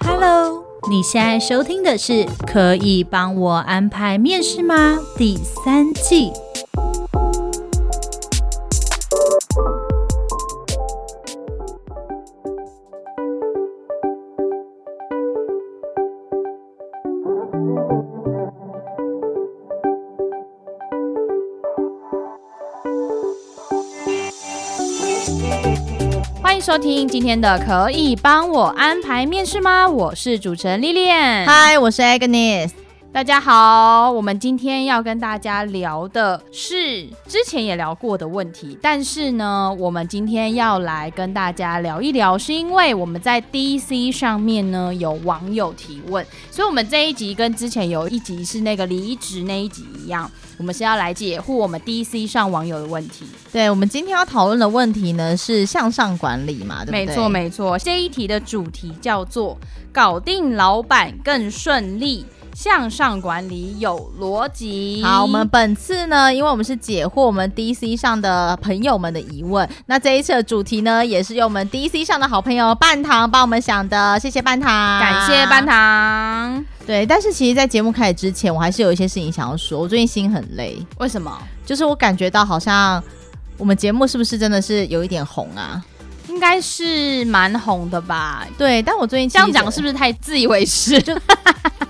Hello，你现在收听的是《可以帮我安排面试吗》第三季。听今天的，可以帮我安排面试吗？我是主持人丽莲，嗨，我是 Agnes。大家好，我们今天要跟大家聊的是之前也聊过的问题，但是呢，我们今天要来跟大家聊一聊，是因为我们在 DC 上面呢有网友提问，所以我们这一集跟之前有一集是那个离职那一集一样，我们是要来解惑我们 DC 上网友的问题。对，我们今天要讨论的问题呢是向上管理嘛，对不对？没错，没错。这一题的主题叫做搞定老板更顺利。向上管理有逻辑。好，我们本次呢，因为我们是解惑我们 DC 上的朋友们的疑问，那这一次的主题呢，也是由我们 DC 上的好朋友半糖帮我们想的，谢谢半糖，感谢半糖。对，但是其实，在节目开始之前，我还是有一些事情想要说。我最近心很累，为什么？就是我感觉到好像我们节目是不是真的是有一点红啊？应该是蛮红的吧？对，但我最近这样讲是不是太自以为是？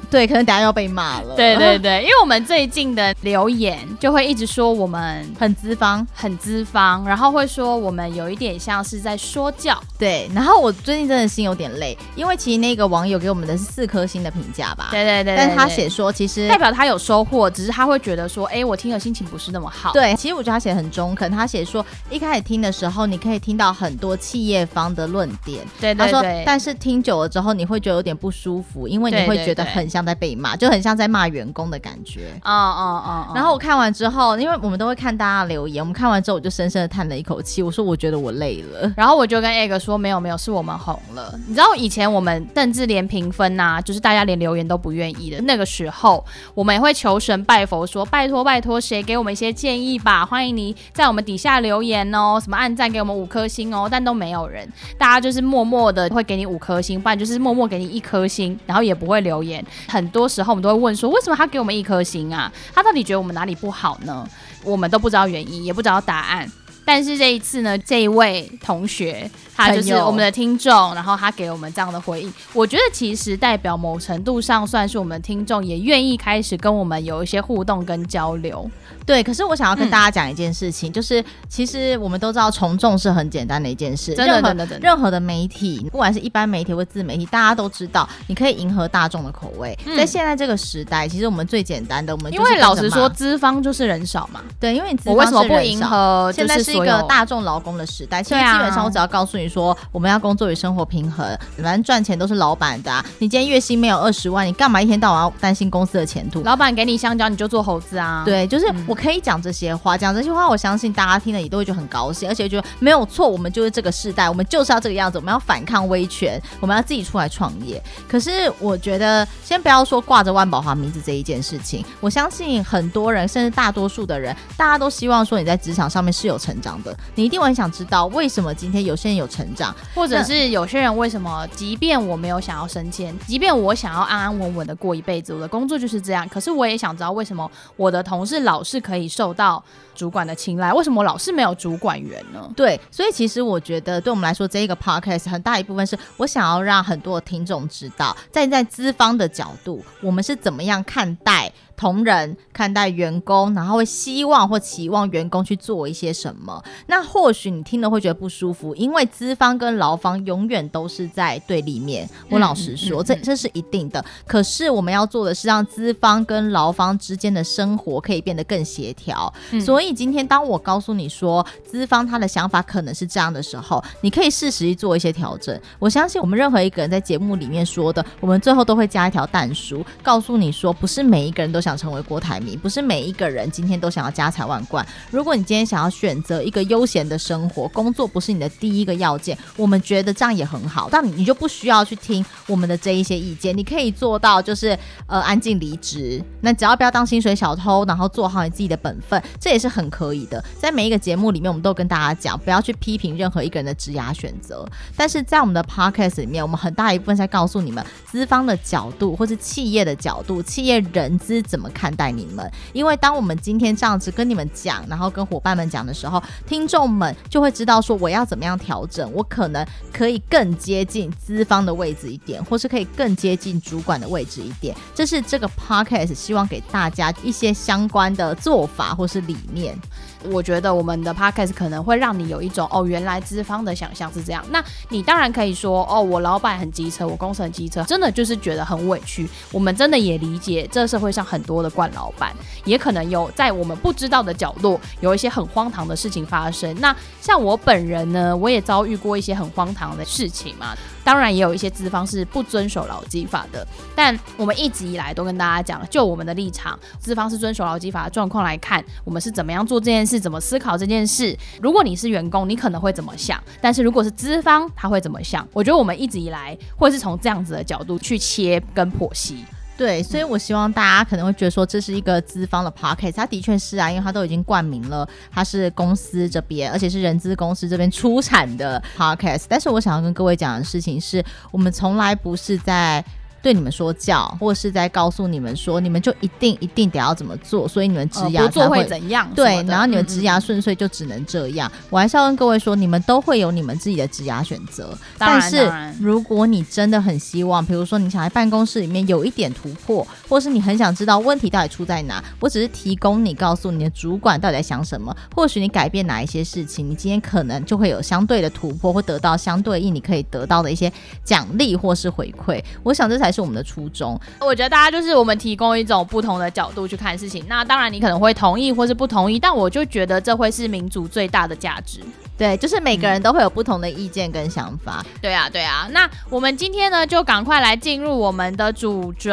就对，可能等下要被骂了。对对对，因为我们最近的留言就会一直说我们很资方，很资方，然后会说我们有一点像是在说教。对，然后我最近真的心有点累，因为其实那个网友给我们的是四颗星的评价吧？对对，对对对，但是他写说其实代表他有收获，只是他会觉得说，哎，我听了心情不是那么好。对，其实我觉得他写的很中肯，他写说一开始听的时候，你可以听到很多企业方的论点。对对对，他说，但是听久了之后，你会觉得有点不舒服，因为你会觉得很像在被骂，就很像在骂员工的感觉。哦哦哦。然后我看完之后，因为我们都会看大家留言，我们看完之后我就深深的叹了一口气，我说我觉得我累了。然后我就跟 Egg 说，没有没有，是我们红了。你知道以前我们甚至连评分呐、啊，就是大家连留言都不愿意的那个时候，我们也会求神拜佛说，拜托拜托，谁给我们一些建议吧？欢迎你在我们底下留言哦，什么按赞给我们五颗星哦，但都没有人，大家就是默默的会给你五颗星，不然就是默默给你一颗星，然后也不会留言。很多时候我们都会问说，为什么他给我们一颗星啊？他到底觉得我们哪里不好呢？我们都不知道原因，也不知道答案。但是这一次呢，这一位同学。他就是我们的听众，然后他给我们这样的回应，我觉得其实代表某程度上算是我们听众也愿意开始跟我们有一些互动跟交流。对，可是我想要跟大家讲一件事情，嗯、就是其实我们都知道从众是很简单的一件事，真的真的真的。任何的媒体，不管是一般媒体或自媒体，大家都知道你可以迎合大众的口味。嗯、在现在这个时代，其实我们最简单的，我们因为老实说，资方就是人少嘛。对，因为你资方我为什么不迎合？现在是一个大众劳工的时代，现在基本上我只要告诉你说，我们要。工作与生活平衡，反正赚钱都是老板的啊。你今天月薪没有二十万，你干嘛一天到晚要担心公司的前途？老板给你香蕉，你就做猴子啊？对，就是我可以讲这些话，讲这些话，我相信大家听了也都会觉得很高兴，而且觉得没有错。我们就是这个世代，我们就是要这个样子，我们要反抗威权，我们要自己出来创业。可是我觉得，先不要说挂着万宝华名字这一件事情，我相信很多人，甚至大多数的人，大家都希望说你在职场上面是有成长的。你一定会很想知道，为什么今天有些人有成长，或者是有些人。为什么？即便我没有想要升迁，即便我想要安安稳稳的过一辈子，我的工作就是这样。可是我也想知道，为什么我的同事老是可以受到主管的青睐？为什么我老是没有主管员呢？对，所以其实我觉得，对我们来说，这一个 podcast 很大一部分是我想要让很多听众知道，站在资方的角度，我们是怎么样看待。同仁看待员工，然后会希望或期望员工去做一些什么。那或许你听了会觉得不舒服，因为资方跟劳方永远都是在对立面。我老实说，这这是一定的。可是我们要做的是让资方跟劳方之间的生活可以变得更协调。所以今天当我告诉你说资方他的想法可能是这样的时候，你可以适时去做一些调整。我相信我们任何一个人在节目里面说的，我们最后都会加一条但书，告诉你说不是每一个人都。想成为郭台铭，不是每一个人今天都想要家财万贯。如果你今天想要选择一个悠闲的生活，工作不是你的第一个要件，我们觉得这样也很好。但你你就不需要去听我们的这一些意见，你可以做到就是呃安静离职。那只要不要当薪水小偷，然后做好你自己的本分，这也是很可以的。在每一个节目里面，我们都跟大家讲，不要去批评任何一个人的职涯选择。但是在我们的 podcast 里面，我们很大一部分在告诉你们资方的角度，或是企业的角度，企业人资怎么看待你们。因为当我们今天这样子跟你们讲，然后跟伙伴们讲的时候，听众们就会知道说我要怎么样调整，我可能可以更接近资方的位置一点，或是可以更接近主管的位置一点。这是这个 podcast 希望给大家一些相关的做法或是理念。我觉得我们的 podcast 可能会让你有一种哦，原来资方的想象是这样。那你当然可以说哦，我老板很机车，我公司很机车，真的就是觉得很委屈。我们真的也理解这社会上很多的惯老板，也可能有在我们不知道的角落有一些很荒唐的事情发生。那像我本人呢，我也遭遇过一些很荒唐的事情嘛。当然也有一些资方是不遵守劳基法的，但我们一直以来都跟大家讲，就我们的立场，资方是遵守劳基法的状况来看，我们是怎么样做这件事，怎么思考这件事。如果你是员工，你可能会怎么想？但是如果是资方，他会怎么想？我觉得我们一直以来会是从这样子的角度去切跟剖析。对，所以我希望大家可能会觉得说，这是一个资方的 podcast，它的确是啊，因为它都已经冠名了，它是公司这边，而且是人资公司这边出产的 podcast。但是我想要跟各位讲的事情是，我们从来不是在。对你们说教，或是在告诉你们说，你们就一定一定得要怎么做，所以你们职涯、做会怎样？对，然后你们职涯顺遂就只能这样。嗯、我还是要跟各位说，你们都会有你们自己的职涯选择。但是如果你真的很希望，比如说你想在办公室里面有一点突破，或是你很想知道问题到底出在哪，我只是提供你告诉你的主管到底在想什么，或许你改变哪一些事情，你今天可能就会有相对的突破，或得到相对应你可以得到的一些奖励或是回馈。我想这才是。我们的初衷，我觉得大家就是我们提供一种不同的角度去看事情。那当然你可能会同意或是不同意，但我就觉得这会是民族最大的价值。对，就是每个人都会有不同的意见跟想法。嗯、对啊，对啊。那我们今天呢，就赶快来进入我们的主轴。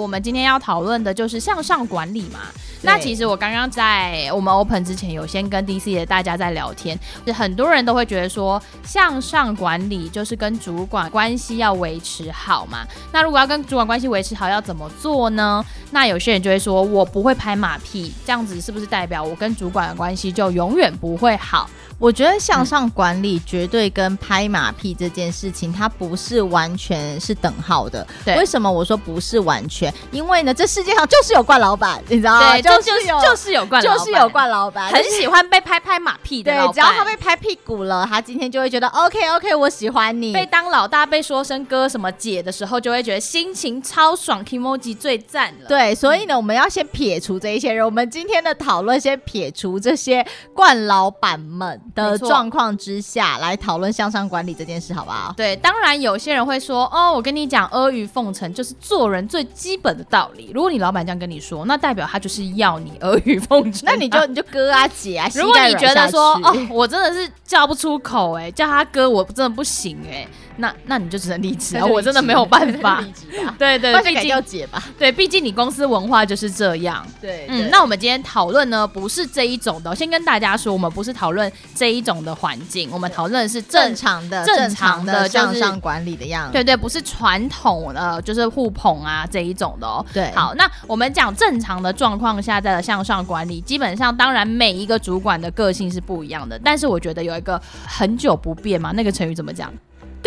我们今天要讨论的就是向上管理嘛。那其实我刚刚在我们 open 之前，有先跟 DC 的大家在聊天，就很多人都会觉得说，向上管理就是跟主管关系要维持好嘛。那如果要跟主管关系维持好，要怎么做呢？那有些人就会说，我不会拍马屁，这样子是不是代表我跟主管的关系就永远不会好？我觉得向上管理绝对跟拍马屁这件事情，它不是完全是等号的。对，为什么我说不是完全？因为呢，这世界上就是有惯老板，你知道吗？就是有，就是有惯，就是有惯老板，很喜欢被拍拍马屁的。对，只要他被拍屁股了，他今天就会觉得 OK OK，我喜欢你。被当老大、被说声哥什么姐的时候，就会觉得心情超爽，Kimoji 最赞了。对，所以呢，我们要先撇除这一些人。我们今天的讨论先撇除这些惯老板们。的状况之下来讨论向上管理这件事，好不好？对，当然有些人会说，哦，我跟你讲，阿谀奉承就是做人最基本的道理。如果你老板这样跟你说，那代表他就是要你阿谀奉承，那你就你就哥啊姐啊。如果你觉得说，哦，我真的是叫不出口，哎，叫他哥我真的不行，哎。那那你就只能离职了！我真的没有办法。对对，毕竟要解吧。对，毕竟你公司文化就是这样。对，嗯。那我们今天讨论呢，不是这一种的。先跟大家说，我们不是讨论这一种的环境，我们讨论的是正常的、正常的向上管理的样子。对对，不是传统的，就是互捧啊这一种的哦。对。好，那我们讲正常的状况下在的向上管理，基本上当然每一个主管的个性是不一样的，但是我觉得有一个很久不变嘛，那个成语怎么讲？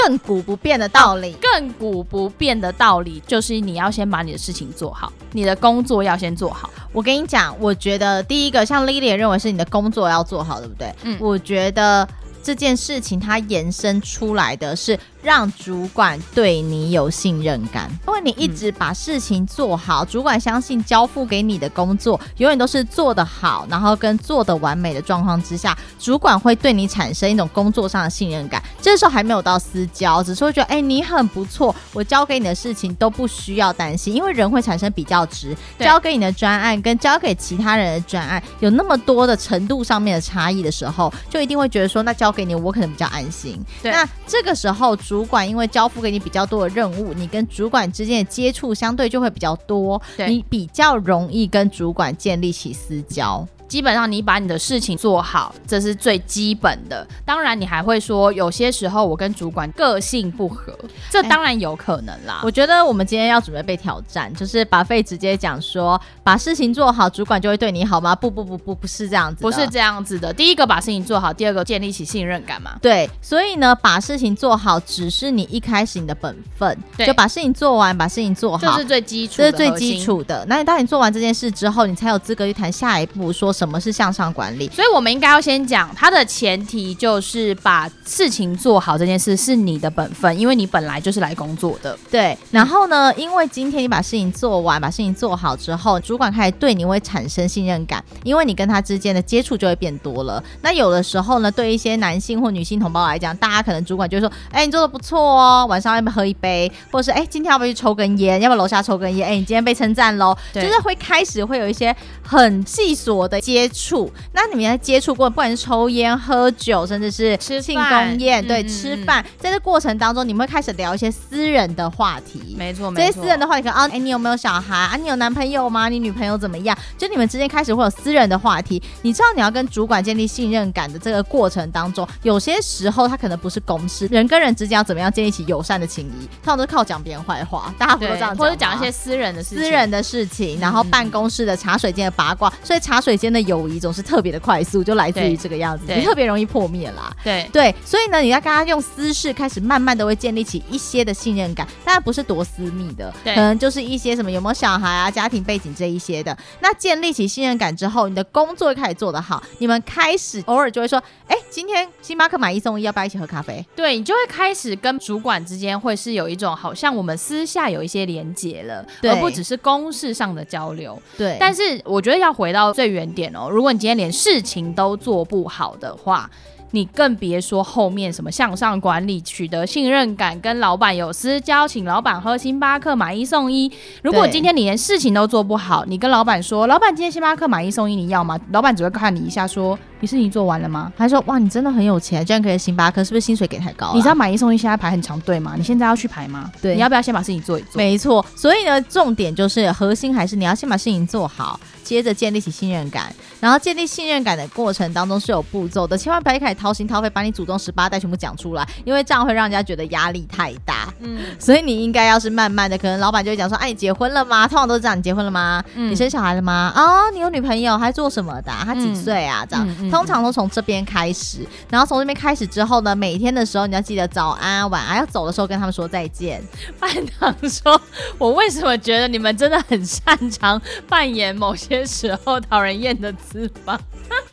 亘古不变的道理，亘古不变的道理就是你要先把你的事情做好，你的工作要先做好。我跟你讲，我觉得第一个，像 Lily 认为是你的工作要做好，对不对？嗯，我觉得这件事情它延伸出来的是。让主管对你有信任感，因为你一直把事情做好，嗯、主管相信交付给你的工作永远都是做得好，然后跟做得完美的状况之下，主管会对你产生一种工作上的信任感。这时候还没有到私交，只是会觉得，哎、欸，你很不错，我交给你的事情都不需要担心，因为人会产生比较值，交给你的专案跟交给其他人的专案有那么多的程度上面的差异的时候，就一定会觉得说，那交给你，我可能比较安心。对那这个时候，主管因为交付给你比较多的任务，你跟主管之间的接触相对就会比较多，你比较容易跟主管建立起私交。基本上你把你的事情做好，这是最基本的。当然，你还会说有些时候我跟主管个性不合，这当然有可能啦。我觉得我们今天要准备被挑战，就是把 Faye 直接讲说，把事情做好，主管就会对你好吗？不不不不，不是这样子，不是这样子的。第一个把事情做好，第二个建立起信任感嘛。对，所以呢，把事情做好只是你一开始你的本分，对就把事情做完，把事情做好，这是最基础，这是最基础的。那你当你做完这件事之后，你才有资格去谈下一步，说什么是向上管理。所以，我们应该要先讲它的前提，就是把事情做好这件事是你的本分，因为你本来就是来工作的。对。然后呢，因为今天你把事情做完，把事情做好之后，主管开始对你会产生信任感，因为你跟他之间的接触就会变多了。那有的时候呢，对一些男性或女性同胞来讲，大家可能主管就说：“哎，你做的不错哦，晚上要不要喝一杯？”或者是“哎，今天要不要去抽根烟？要不要楼下抽根烟？”哎，你今天被称赞喽，就是会开始会有一些很细琐的接触。那你们在接触过，不管是抽烟、喝酒，甚至是吃庆功宴，对，吃饭，在这过程当中，你们会开始聊一些私人的话题。没错，没错这些私人的话题，可能啊，哎，你有没有小孩啊？你有男朋友吗？你女朋友怎么样？就你们之间开始会有私人的话题。你知道你要跟主管建立信任感的这个过程当中，有些时候他可能不是公事，人跟人之间要怎么样建立起友善的情谊，通常都是靠讲别人坏话，大家不都这样讲，或者讲一些私人的事情，私人的事情，然后办公室的茶水间的八卦，所以茶水间的友谊总是特别的快速，就来自于这个样子，你特别容易破灭啦。对对，所以呢，你要跟他用私事开始，慢慢的会建立起一些的信任感，当然不是多私密的，可能就是一些什么有没有小孩啊、家庭背景这一些的。那建立起信任感之后，你的工作会开始做得好，你们开始偶尔就会说，哎，今天星巴克买一送一，要不要一起喝咖啡？对，你就会开始跟主管之间会是有一种好像我们私下有一些连结了，对而不只是公事上的交流。对，但是我觉得要回到最原点哦，如果你今天连事情都做不好的话，你更别说后面什么向上管理、取得信任感、跟老板有私交、请老板喝星巴克买一送一。如果今天你连事情都做不好，你跟老板说：“老板，今天星巴克买一送一，你要吗？”老板只会看你一下，说：“你事情做完了吗？”他说：“哇，你真的很有钱，居然可以星巴克，是不是薪水给太高啊？”你知道买一送一现在排很长队吗？你现在要去排吗？对，你要不要先把事情做一做？没错，所以呢，重点就是核心还是你要先把事情做好。接着建立起信任感，然后建立信任感的过程当中是有步骤的，千万不要一开始掏心掏肺把你祖宗十八代全部讲出来，因为这样会让人家觉得压力太大。嗯，所以你应该要是慢慢的，可能老板就会讲说：“哎，你结婚了吗？通常都是这样，你结婚了吗？嗯、你生小孩了吗？啊、哦，你有女朋友还做什么的、啊？他几岁啊？这样，通常都从这边开始，然后从这边开始之后呢，每天的时候你要记得早安、晚安，要走的时候跟他们说再见。”班长说：“我为什么觉得你们真的很擅长扮演某些时候？”讨人厌的资方，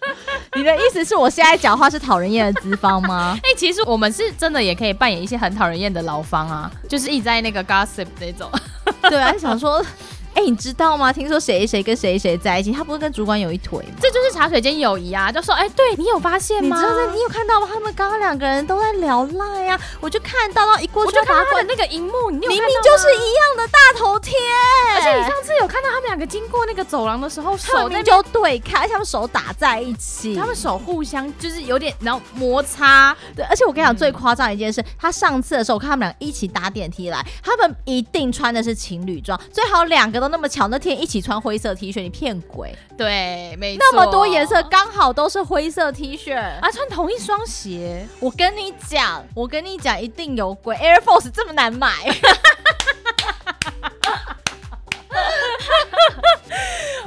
你的意思是我现在讲话是讨人厌的资方吗？哎、欸，其实我们是真的也可以扮演一些很讨人厌的劳方啊，就是一直在那个 gossip 那种，对啊，想说。哎、欸，你知道吗？听说谁谁跟谁谁在一起，他不是跟主管有一腿吗？这就是茶水间友谊啊！就说，哎、欸，对你有发现吗？你知道，你有看到吗？他们刚刚两个人都在聊赖呀，我就看到，到一过去，我就看他的那个荧幕，你？明明就是一样的大头贴。而且你上次有看到他们两个经过那个走廊的时候，手那就对开，他们手打在一起，他们手互相就是有点然后摩擦。对，而且我跟你讲、嗯、最夸张一件事，他上次的时候我看他们俩一起搭电梯来，他们一定穿的是情侣装，最好两个都那么巧，那天。一起穿灰色 T 恤，你骗鬼？对，没错，那么多颜色刚好都是灰色 T 恤啊，穿同一双鞋。我跟你讲，我跟你讲，一定有鬼。Air Force 这么难买。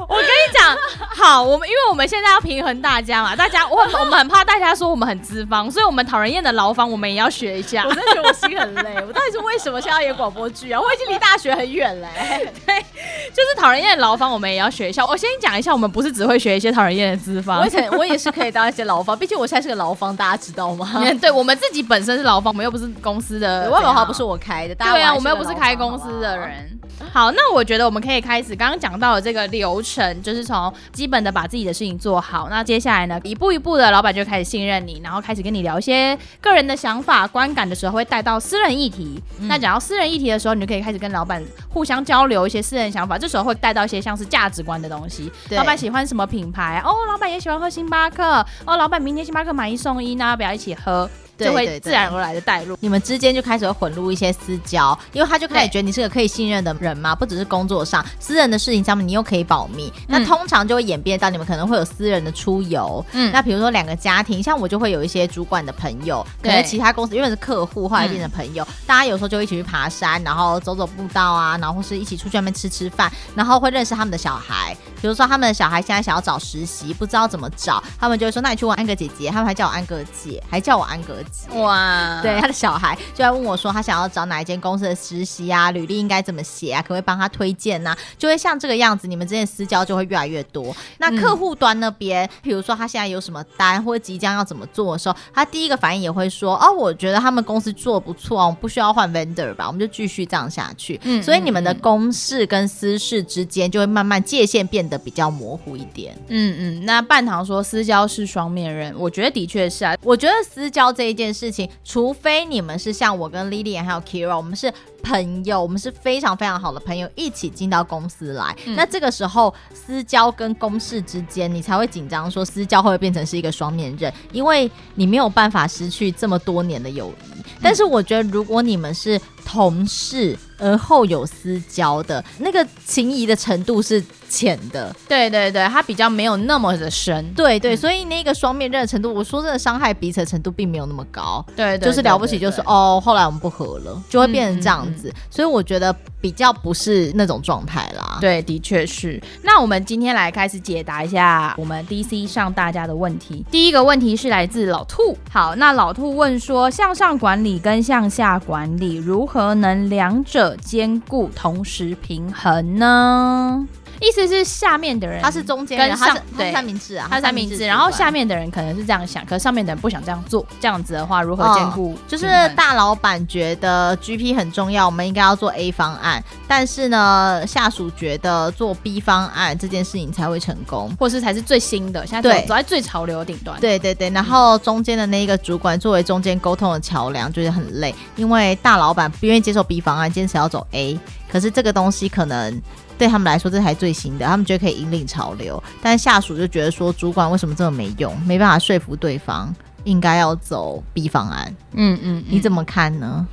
我跟你讲，好，我们因为我们现在要平衡大家嘛，大家我 我们很怕大家说我们很资方，所以我们讨人厌的牢房我们也要学一下。我真的觉得我心很累，我到底是为什么现在要演广播剧啊？我已经离大学很远嘞、欸。对，就是讨人厌的牢房我们也要学一下。我先讲一下，我们不是只会学一些讨人厌的资方，我也我也是可以当一些牢房，毕竟我现在是个牢房，大家知道吗？对，我们自己本身是牢房，我们又不是公司的，万宝华不是我开的，大家对啊，我们又不是开公司的人。好，那我觉得我们可以开始刚刚讲到的这个流程，就是从基本的把自己的事情做好。那接下来呢，一步一步的，老板就开始信任你，然后开始跟你聊一些个人的想法、观感的时候，会带到私人议题。嗯、那讲到私人议题的时候，你就可以开始跟老板互相交流一些私人想法。这时候会带到一些像是价值观的东西。老板喜欢什么品牌？哦，老板也喜欢喝星巴克。哦，老板明天星巴克买一送一，那要不要一起喝？就会自然而然的带入，你们之间就开始会混入一些私交，因为他就开始觉得你是个可以信任的人嘛，不只是工作上，私人的事情上面你又可以保密，嗯、那通常就会演变到你们可能会有私人的出游。嗯，那比如说两个家庭，像我就会有一些主管的朋友，可能其他公司因为是客户，后来变成朋友，嗯、大家有时候就一起去爬山，然后走走步道啊，然后或是一起出去外面吃吃饭，然后会认识他们的小孩，比如说他们的小孩现在想要找实习，不知道怎么找，他们就会说，那你去问安格姐姐，他们还叫我安格姐，还叫我安格姐，哇。对，他的小孩就在问我说，他想要找哪一间公司的实习啊，履历应该怎么写啊？可不可以帮他推荐呢、啊？就会像这个样子，你们之间私交就会越来越多。那客户端那边，比如说他现在有什么单或者即将要怎么做的时候，他第一个反应也会说：哦，我觉得他们公司做得不错，我们不需要换 vendor 吧？我们就继续这样下去。嗯，所以你们的公事跟私事之间就会慢慢界限变得比较模糊一点。嗯嗯，那半糖说私交是双面人，我觉得的确是啊。我觉得私交这一件事情。除非你们是像我跟 Lily 还有 Kira，我们是朋友，我们是非常非常好的朋友，一起进到公司来。嗯、那这个时候私交跟公事之间，你才会紧张，说私交会不会变成是一个双面刃？因为你没有办法失去这么多年的友谊。但是我觉得，如果你们是同事而后有私交的，那个情谊的程度是浅的，对对对，它比较没有那么的深，对对，所以那个双面刃的程度，我说真的，伤害彼此的程度并没有那么高，对，就是了不起，就是哦，后来我们不和了，就会变成这样子，所以我觉得比较不是那种状态啦，对，的确是。那我们今天来开始解答一下我们 DC 上大家的问题，第一个问题是来自老兔，好，那老兔问说，向上管理跟向下管理如何能两者兼顾，同时平衡呢？意思是下面的人，他是中间人，跟上对三明治啊，他是三明治，然后下面的人可能是这样想，可是上面的人不想这样做，这样子的话如何兼顾？就是大老板觉得 GP 很重要，我们应该要做 A 方案，但是呢，下属觉得做 B 方案这件事情才会成功，或是才是最新的，现在走走在最潮流的顶端。对对对，然后中间的那一个主管作为中间沟通的桥梁，就是很累，因为大老板不愿意接受 B 方案，坚持要走 A，可是这个东西可能。对他们来说，这才最新的，他们觉得可以引领潮流。但下属就觉得说，主管为什么这么没用，没办法说服对方，应该要走 B 方案。嗯嗯，嗯，你怎么看呢？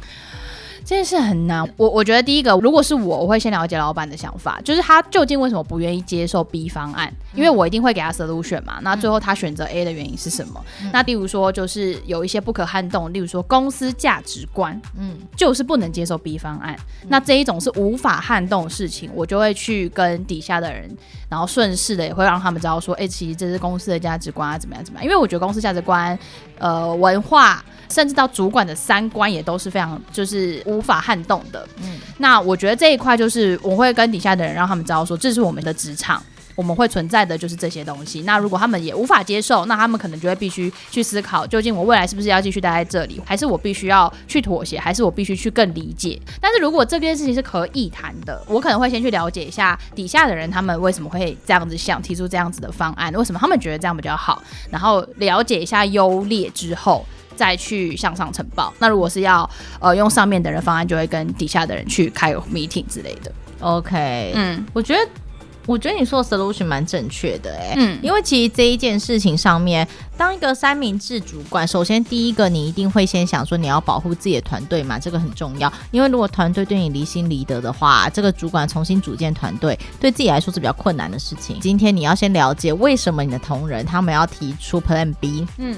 这件事很难，我我觉得第一个，如果是我，我会先了解老板的想法，就是他究竟为什么不愿意接受 B 方案，因为我一定会给他 solution 嘛。那最后他选择 A 的原因是什么？嗯、那例如说，就是有一些不可撼动，例如说公司价值观，嗯，就是不能接受 B 方案。嗯、那这一种是无法撼动的事情，我就会去跟底下的人，然后顺势的也会让他们知道说，哎、欸，其实这是公司的价值观啊，怎么样怎么样？因为我觉得公司价值观，呃，文化。甚至到主管的三观也都是非常就是无法撼动的。嗯，那我觉得这一块就是我会跟底下的人让他们知道说，这是我们的职场，我们会存在的就是这些东西。那如果他们也无法接受，那他们可能就会必须去思考，究竟我未来是不是要继续待在这里，还是我必须要去妥协，还是我必须去更理解。但是如果这件事情是可以谈的，我可能会先去了解一下底下的人他们为什么会这样子想，提出这样子的方案，为什么他们觉得这样比较好，然后了解一下优劣之后。再去向上呈报。那如果是要呃用上面的人方案，就会跟底下的人去开 meeting 之类的。OK，嗯，我觉得我觉得你说的 solution 蛮正确的哎、欸，嗯，因为其实这一件事情上面，当一个三明治主管，首先第一个你一定会先想说你要保护自己的团队嘛，这个很重要。因为如果团队对你离心离德的话，这个主管重新组建团队对自己来说是比较困难的事情。今天你要先了解为什么你的同仁他们要提出 Plan B，嗯。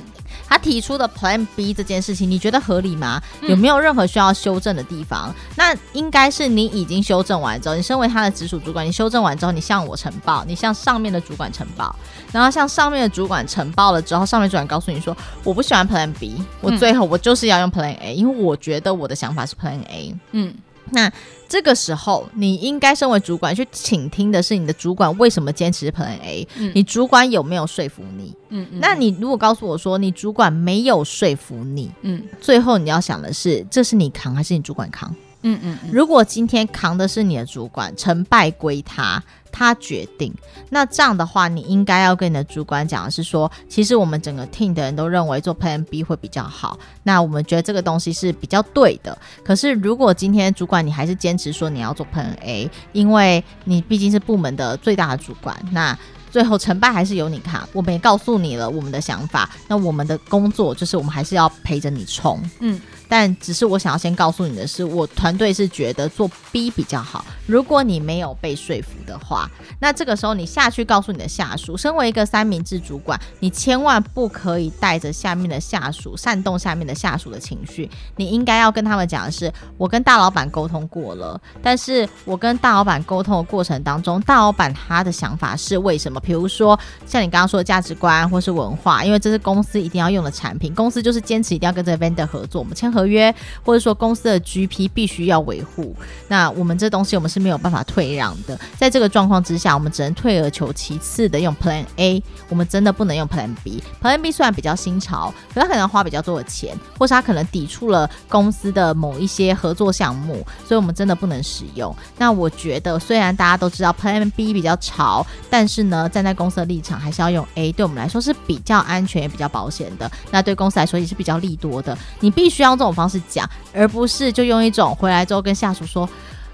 他提出的 Plan B 这件事情，你觉得合理吗？有没有任何需要修正的地方？嗯、那应该是你已经修正完之后，你身为他的直属主管，你修正完之后，你向我呈报，你向上面的主管呈报，然后向上面的主管呈报了之后，上面主管告诉你说，我不喜欢 Plan B，我最后我就是要用 Plan A，因为我觉得我的想法是 Plan A。嗯。那这个时候，你应该身为主管去倾听的是你的主管为什么坚持 Plan A，嗯，你主管有没有说服你？嗯，嗯，那你如果告诉我说你主管没有说服你，嗯，最后你要想的是，这是你扛还是你主管扛？嗯嗯，嗯，如果今天扛的是你的主管，成败归他。他决定，那这样的话，你应该要跟你的主管讲的是说，其实我们整个 team 的人都认为做 Plan B 会比较好。那我们觉得这个东西是比较对的。可是如果今天主管你还是坚持说你要做 Plan A，因为你毕竟是部门的最大的主管，那最后成败还是由你看。我们也告诉你了我们的想法，那我们的工作就是我们还是要陪着你冲。嗯。但只是我想要先告诉你的是，我团队是觉得做 B 比较好。如果你没有被说服的话，那这个时候你下去告诉你的下属，身为一个三明治主管，你千万不可以带着下面的下属煽动下面的下属的情绪。你应该要跟他们讲的是，我跟大老板沟通过了，但是我跟大老板沟通的过程当中，大老板他的想法是为什么？比如说像你刚刚说的价值观或是文化，因为这是公司一定要用的产品，公司就是坚持一定要跟这个 vendor 合作，我们签合。合约或者说公司的 GP 必须要维护，那我们这东西我们是没有办法退让的。在这个状况之下，我们只能退而求其次的用 Plan A，我们真的不能用 Plan B。Plan B 虽然比较新潮，可它可能花比较多的钱，或是它可能抵触了公司的某一些合作项目，所以我们真的不能使用。那我觉得，虽然大家都知道 Plan B 比较潮，但是呢，站在公司的立场，还是要用 A，对我们来说是比较安全也比较保险的。那对公司来说也是比较利多的。你必须要这种。方式讲，而不是就用一种回来之后跟下属说，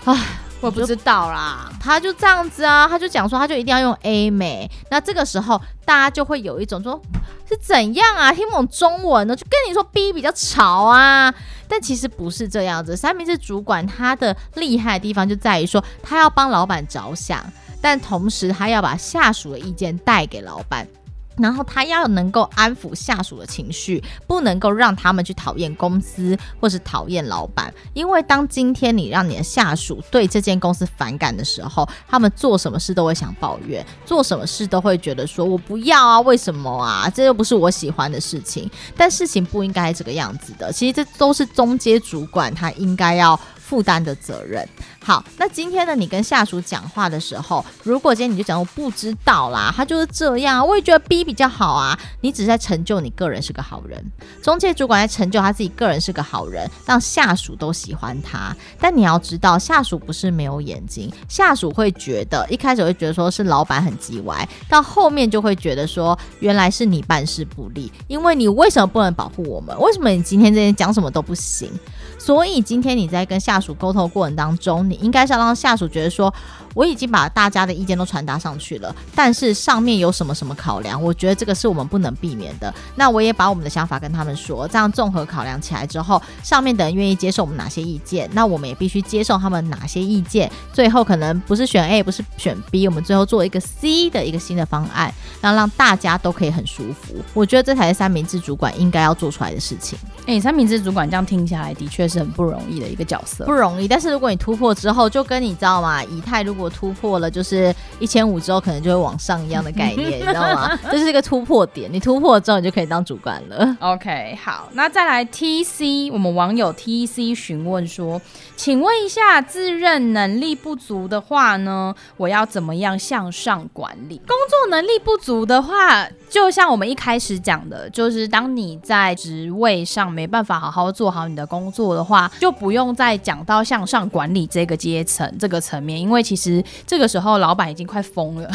唉，我不知道啦，他就这样子啊，他就讲说他就一定要用 A 美，那这个时候大家就会有一种说是怎样啊，听不懂中文呢，就跟你说 B 比较潮啊，但其实不是这样子。三明治主管他的厉害的地方就在于说，他要帮老板着想，但同时他要把下属的意见带给老板。然后他要能够安抚下属的情绪，不能够让他们去讨厌公司或是讨厌老板。因为当今天你让你的下属对这间公司反感的时候，他们做什么事都会想抱怨，做什么事都会觉得说我不要啊，为什么啊？这又不是我喜欢的事情。但事情不应该这个样子的。其实这都是中阶主管他应该要负担的责任。好，那今天呢，你跟下属讲话的时候，如果今天你就讲我不知道啦，他就是这样，我也觉得 B 比较好啊。你只是在成就你个人是个好人，中介主管在成就他自己个人是个好人，让下属都喜欢他。但你要知道，下属不是没有眼睛，下属会觉得一开始会觉得说是老板很叽歪，到后面就会觉得说原来是你办事不力，因为你为什么不能保护我们？为什么你今天这些讲什么都不行？所以今天你在跟下属沟通过程当中，你应该是要让下属觉得说，我已经把大家的意见都传达上去了，但是上面有什么什么考量，我觉得这个是我们不能避免的。那我也把我们的想法跟他们说，这样综合考量起来之后，上面的人愿意接受我们哪些意见，那我们也必须接受他们哪些意见。最后可能不是选 A，不是选 B，我们最后做一个 C 的一个新的方案，然后让大家都可以很舒服。我觉得这才是三明治主管应该要做出来的事情。诶，三明治主管这样听起来的确是很不容易的一个角色，不容易。但是如果你突破之后，就跟你知道吗？以太如果突破了，就是一千五之后，可能就会往上一样的概念，你知道吗？这是一个突破点，你突破了之后，你就可以当主管了。OK，好，那再来 TC，我们网友 TC 询问说，请问一下，自认能力不足的话呢，我要怎么样向上管理？工作能力不足的话，就像我们一开始讲的，就是当你在职位上没办法好好做好你的工作的话，就不用再讲到向上管理这个阶层、这个层面，因为其实这个时候老板已经快疯了。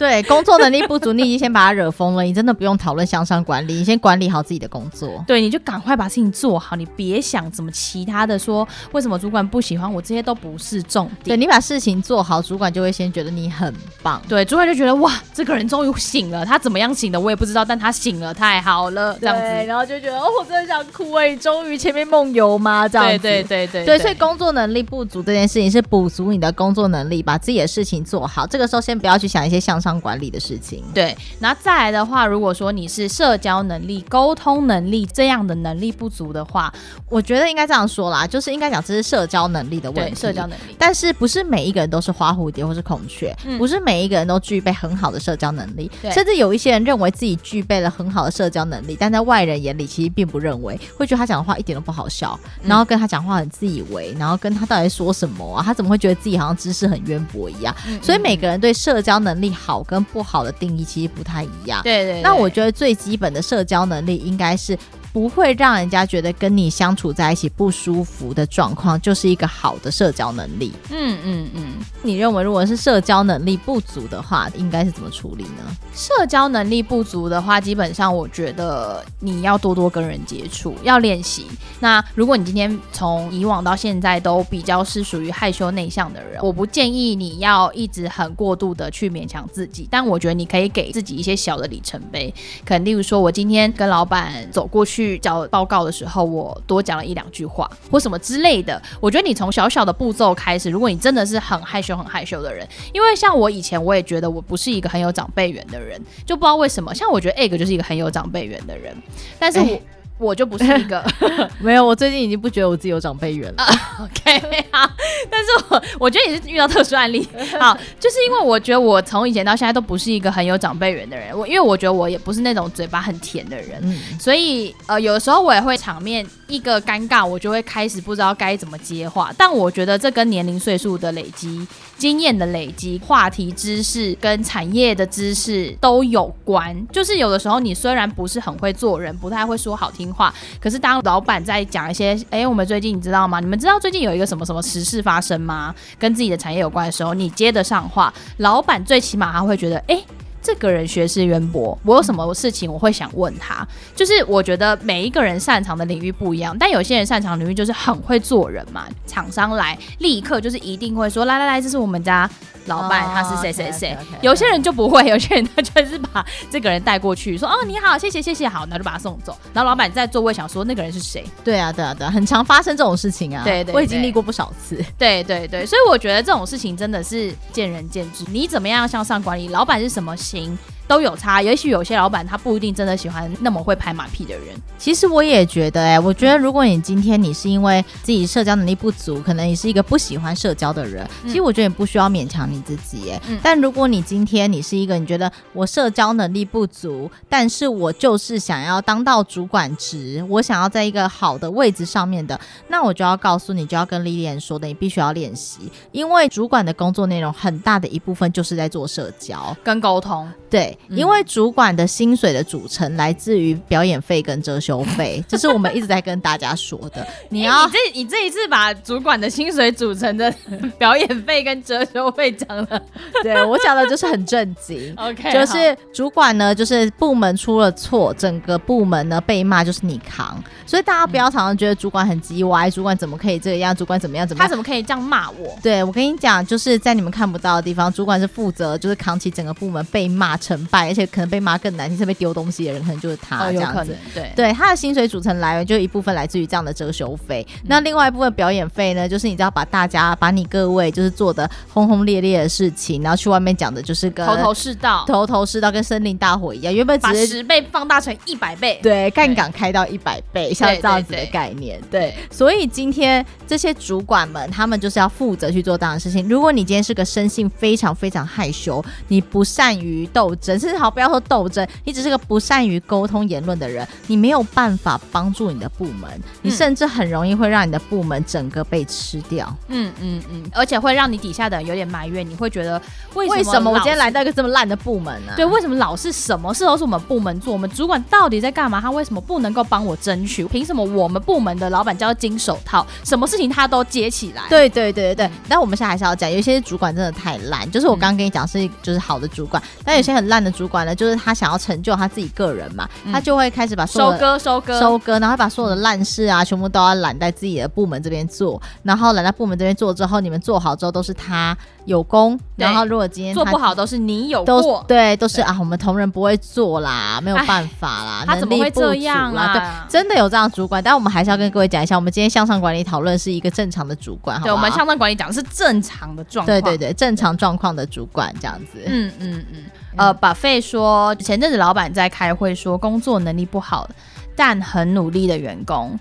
对，工作能力不足，你已经先把他惹疯了。你真的不用讨论向上管理，你先管理好自己的工作。对，你就赶快把事情做好，你别想怎么其他的说，为什么主管不喜欢我，这些都不是重点。对，你把事情做好，主管就会先觉得你很棒。对，主管就觉得哇，这个人终于醒了。他怎么样醒的我也不知道，但他醒了，太好了。这样子，然后就觉得哦，我真的想哭哎，终于前面梦游吗？这样子。对对对对。对，所以工作能力不足这件事情是补足你的工作能力，把自己的事情做好。这个时候先不要去想一些向上。管理的事情，对，然后再来的话，如果说你是社交能力、沟通能力这样的能力不足的话，我觉得应该这样说啦，就是应该讲这是社交能力的问题。社交能力，但是不是每一个人都是花蝴蝶或是孔雀，嗯、不是每一个人都具备很好的社交能力，对甚至有一些人认为自己具备了很好的社交能力，但在外人眼里其实并不认为，会觉得他讲的话一点都不好笑，然后跟他讲话很自以为，然后跟他到底说什么啊？他怎么会觉得自己好像知识很渊博一样？嗯嗯，所以每个人对社交能力好跟不好的定义其实不太一样。对，对对。那我觉得最基本的社交能力应该是不会让人家觉得跟你相处在一起不舒服的状况，就是一个好的社交能力。嗯嗯嗯，你认为如果是社交能力不足的话，应该是怎么处理呢？社交能力不足的话，基本上我觉得你要多多跟人接触，要练习。那如果你今天从以往到现在都比较是属于害羞内向的人，我不建议你要一直很过度的去勉强自己，但我觉得你可以给自己一些小的里程碑，可能例如说我今天跟老板走过去交报告的时候，我多讲了一两句话或什么之类的。我觉得你从小小的步骤开始，如果你真的是很害羞很害羞的人，因为像我以前我也觉得我不是一个很有长辈缘的人，就不知道为什么，像我觉得 Egg 就是一个很有长辈缘的人，但是我。我就不是一个 没有，我最近已经不觉得我自己有长辈缘了。Uh, OK，好，但是我我觉得也是遇到特殊案例。好，就是因为我觉得我从以前到现在都不是一个很有长辈缘的人。我因为我觉得我也不是那种嘴巴很甜的人，嗯、所以呃，有的时候我也会场面一个尴尬，我就会开始不知道该怎么接话。但我觉得这跟年龄岁数的累积。经验的累积、话题知识跟产业的知识都有关。就是有的时候，你虽然不是很会做人，不太会说好听话，可是当老板在讲一些“哎，我们最近你知道吗？你们知道最近有一个什么什么时事发生吗？”跟自己的产业有关的时候，你接得上话，老板最起码他会觉得：“哎。”这个人学识渊博，我有什么事情我会想问他。就是我觉得每一个人擅长的领域不一样，但有些人擅长领域就是很会做人嘛。厂商来立刻就是一定会说，来来来，这是我们家老板，他是谁谁谁。有些人就不会，有些人他就是把这个人带过去，说哦你好，谢谢谢谢，好，然后就把他送走。然后老板在座位想说那个人是谁？对啊对啊对啊，很常发生这种事情啊。对对，我已经历过不少次。对对对，所以我觉得这种事情真的是见仁见智。你怎么样向上管理？老板是什么行。都有差，也许有些老板他不一定真的喜欢那么会拍马屁的人。其实我也觉得、欸，哎，我觉得如果你今天你是因为自己社交能力不足，可能你是一个不喜欢社交的人，其实我觉得你不需要勉强你自己、欸，哎、嗯。但如果你今天你是一个你觉得我社交能力不足，但是我就是想要当到主管职，我想要在一个好的位置上面的，那我就要告诉你，就要跟 Lilian 说的，你必须要练习，因为主管的工作内容很大的一部分就是在做社交跟沟通。对，因为主管的薪水的组成来自于表演费跟遮羞费，这是我们一直在跟大家说的。你要，你这你这一次把主管的薪水组成的表演费跟遮羞费讲了，对我讲的就是很正经。OK，就是主管呢，就是部门出了错，整个部门呢被骂就是你扛，所以大家不要常常觉得主管很鸡歪，主管怎么可以这样？主管怎么样？怎么样？他怎么可以这样骂我？对，我跟你讲，就是在你们看不到的地方，主管是负责就是扛起整个部门被骂。成败，而且可能被骂更难听，是被丢东西的人，可能就是他这样子。哦、对对，他的薪水组成来源就一部分来自于这样的遮羞费，嗯、那另外一部分表演费呢，就是你知道把大家把你各位就是做的轰轰烈烈的事情，然后去外面讲的就是跟头头是道，头头是道，跟森林大火一样，原本把十倍放大成一百倍，对，杠杆开到一百倍，像这样子的概念。对，对，对，对，所以今天这些主管们，他们就是要负责去做这样的事情。如果你今天是个生性非常非常害羞，你不善于斗争，甚至好不要。说斗争，你只是个不善于沟通言论的人，你没有办法帮助你的部门，嗯、你甚至很容易会让你的部门整个被吃掉。嗯嗯嗯，而且会让你底下的人有点埋怨，你会觉得为什么，我今天来到一个这么烂的部门呢、啊？对，为什么老是什么事都是我们部门做？我们主管到底在干嘛？他为什么不能够帮我争取？凭什么我们部门的老板叫金手套，什么事情他都接起来？对对对对对。但我们现在还是要讲，有些主管真的太烂，就是我刚刚跟你讲是就是好的主管，嗯、但有些很烂的主管呢。就是他想要成就他自己个人嘛，嗯、他就会开始把收割、收割、收割，然后把所有的烂事啊，全部都要揽在自己的部门这边做，然后揽在部门这边做之后，你们做好之后都是他有功，然后如果今天做不好都是你有过，对，都是啊，我们同仁不会做啦，没有办法啦，他怎么会这样啊？对，真的有这样的主管，但我们还是要跟各位讲一下，我们今天向上管理讨论是一个正常的主管，对，我们向上管理讲的是正常的状况，对对对，正常状况的主管这样子，嗯嗯嗯。呃，把费说前阵子老板在开会说，工作能力不好但很努力的员工，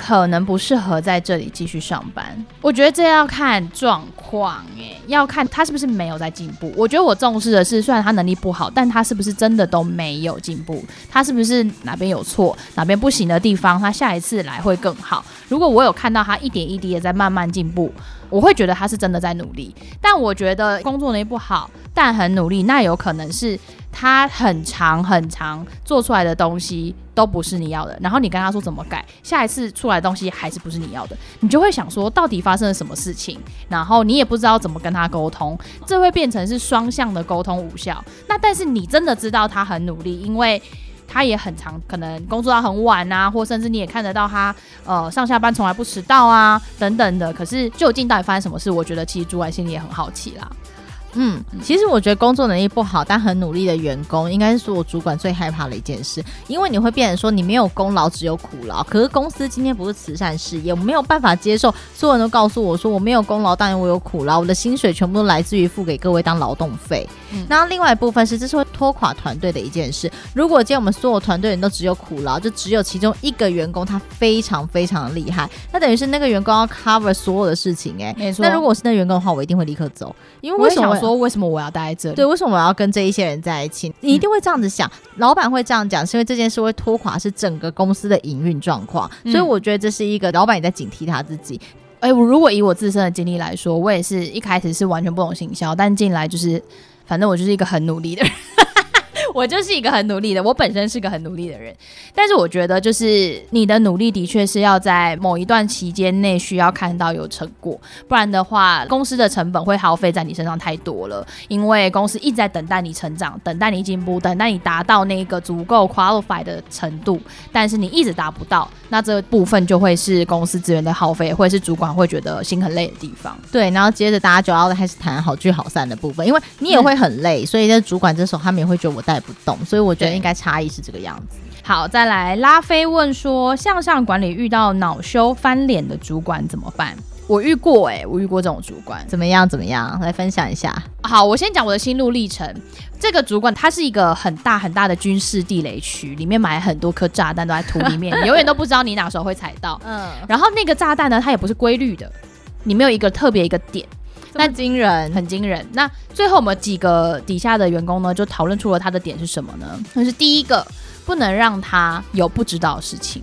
可能不适合在这里继续上班。我觉得这要看状况，哎，要看他是不是没有在进步。我觉得我重视的是，虽然他能力不好，但他是不是真的都没有进步？他是不是哪边有错，哪边不行的地方，他下一次来会更好。如果我有看到他一点一滴的在慢慢进步，我会觉得他是真的在努力。但我觉得工作能力不好，但很努力，那有可能是他很长很长做出来的东西都不是你要的，然后你跟他说怎么改，下一次出来的东西还是不是你要的，你就会想说到底发生了什么事情，然后你也不知道怎么跟他沟通，这会变成是双向的沟通无效。那但是你真的知道他很努力，因为。他也很常，可能工作到很晚啊，或甚至你也看得到他，呃，上下班从来不迟到啊，等等的。可是究竟到底发生什么事？我觉得其实主管心里也很好奇啦。嗯，其实我觉得工作能力不好但很努力的员工，应该是所有主管最害怕的一件事，因为你会变成说你没有功劳只有苦劳。可是公司今天不是慈善事业，我没有办法接受所有人都告诉我说我没有功劳，但我有苦劳，我的薪水全部都来自于付给各位当劳动费。嗯，那另外一部分是这是会拖垮团队的一件事。如果今天我们所有团队人都只有苦劳，就只有其中一个员工他非常非常厉害，那等于是那个员工要 cover 所有的事情哎、欸。没错。那如果我是那个员工的话，我一定会立刻走，因为为什么？说为什么我要待在这里？对，为什么我要跟这一些人在一起？你一定会这样子想，嗯、老板会这样讲，是因为这件事会拖垮是整个公司的营运状况。所以我觉得这是一个老板也在警惕他自己。哎、欸，我如果以我自身的经历来说，我也是一开始是完全不懂行销，但进来就是，反正我就是一个很努力的人。我就是一个很努力的，我本身是个很努力的人，但是我觉得就是你的努力的确是要在某一段期间内需要看到有成果，不然的话，公司的成本会耗费在你身上太多了，因为公司一直在等待你成长，等待你进步，等待你达到那个足够 qualify 的程度，但是你一直达不到，那这部分就会是公司资源的耗费，或者是主管会觉得心很累的地方。对，然后接着大家就要开始谈好聚好散的部分，因为你也会很累，嗯、所以在主管这时候他们也会觉得我带。不懂，所以我觉得应该差异是这个样子。好，再来拉菲问说，向上管理遇到恼羞翻脸的主管怎么办？我遇过哎、欸，我遇过这种主管，怎么样？怎么样？来分享一下。好，我先讲我的心路历程。这个主管他是一个很大很大的军事地雷区，里面埋很多颗炸弹都在土里面，你 永远都不知道你哪时候会踩到。嗯，然后那个炸弹呢，它也不是规律的，你没有一个特别一个点。那惊人，很惊人。那最后我们几个底下的员工呢，就讨论出了他的点是什么呢？就是第一个，不能让他有不知道的事情。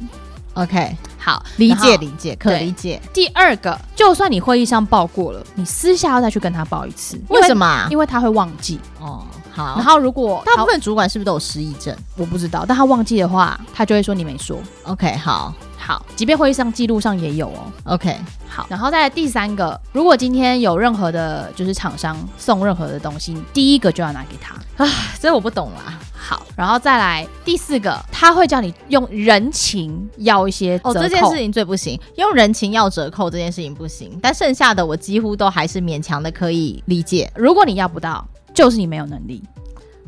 OK，好，理解理解，可理解。第二个，就算你会议上报过了，你私下要再去跟他报一次。为什么？因为他会忘记。哦，好。然后如果大部分主管是不是都有失忆症？我不知道，但他忘记的话，他就会说你没说。OK，好。好，即便会议上记录上也有哦。OK，好，然后再来第三个，如果今天有任何的，就是厂商送任何的东西，你第一个就要拿给他啊，这我不懂啦。好，然后再来第四个，他会叫你用人情要一些折扣。哦，这件事情最不行，用人情要折扣这件事情不行，但剩下的我几乎都还是勉强的可以理解。如果你要不到，就是你没有能力。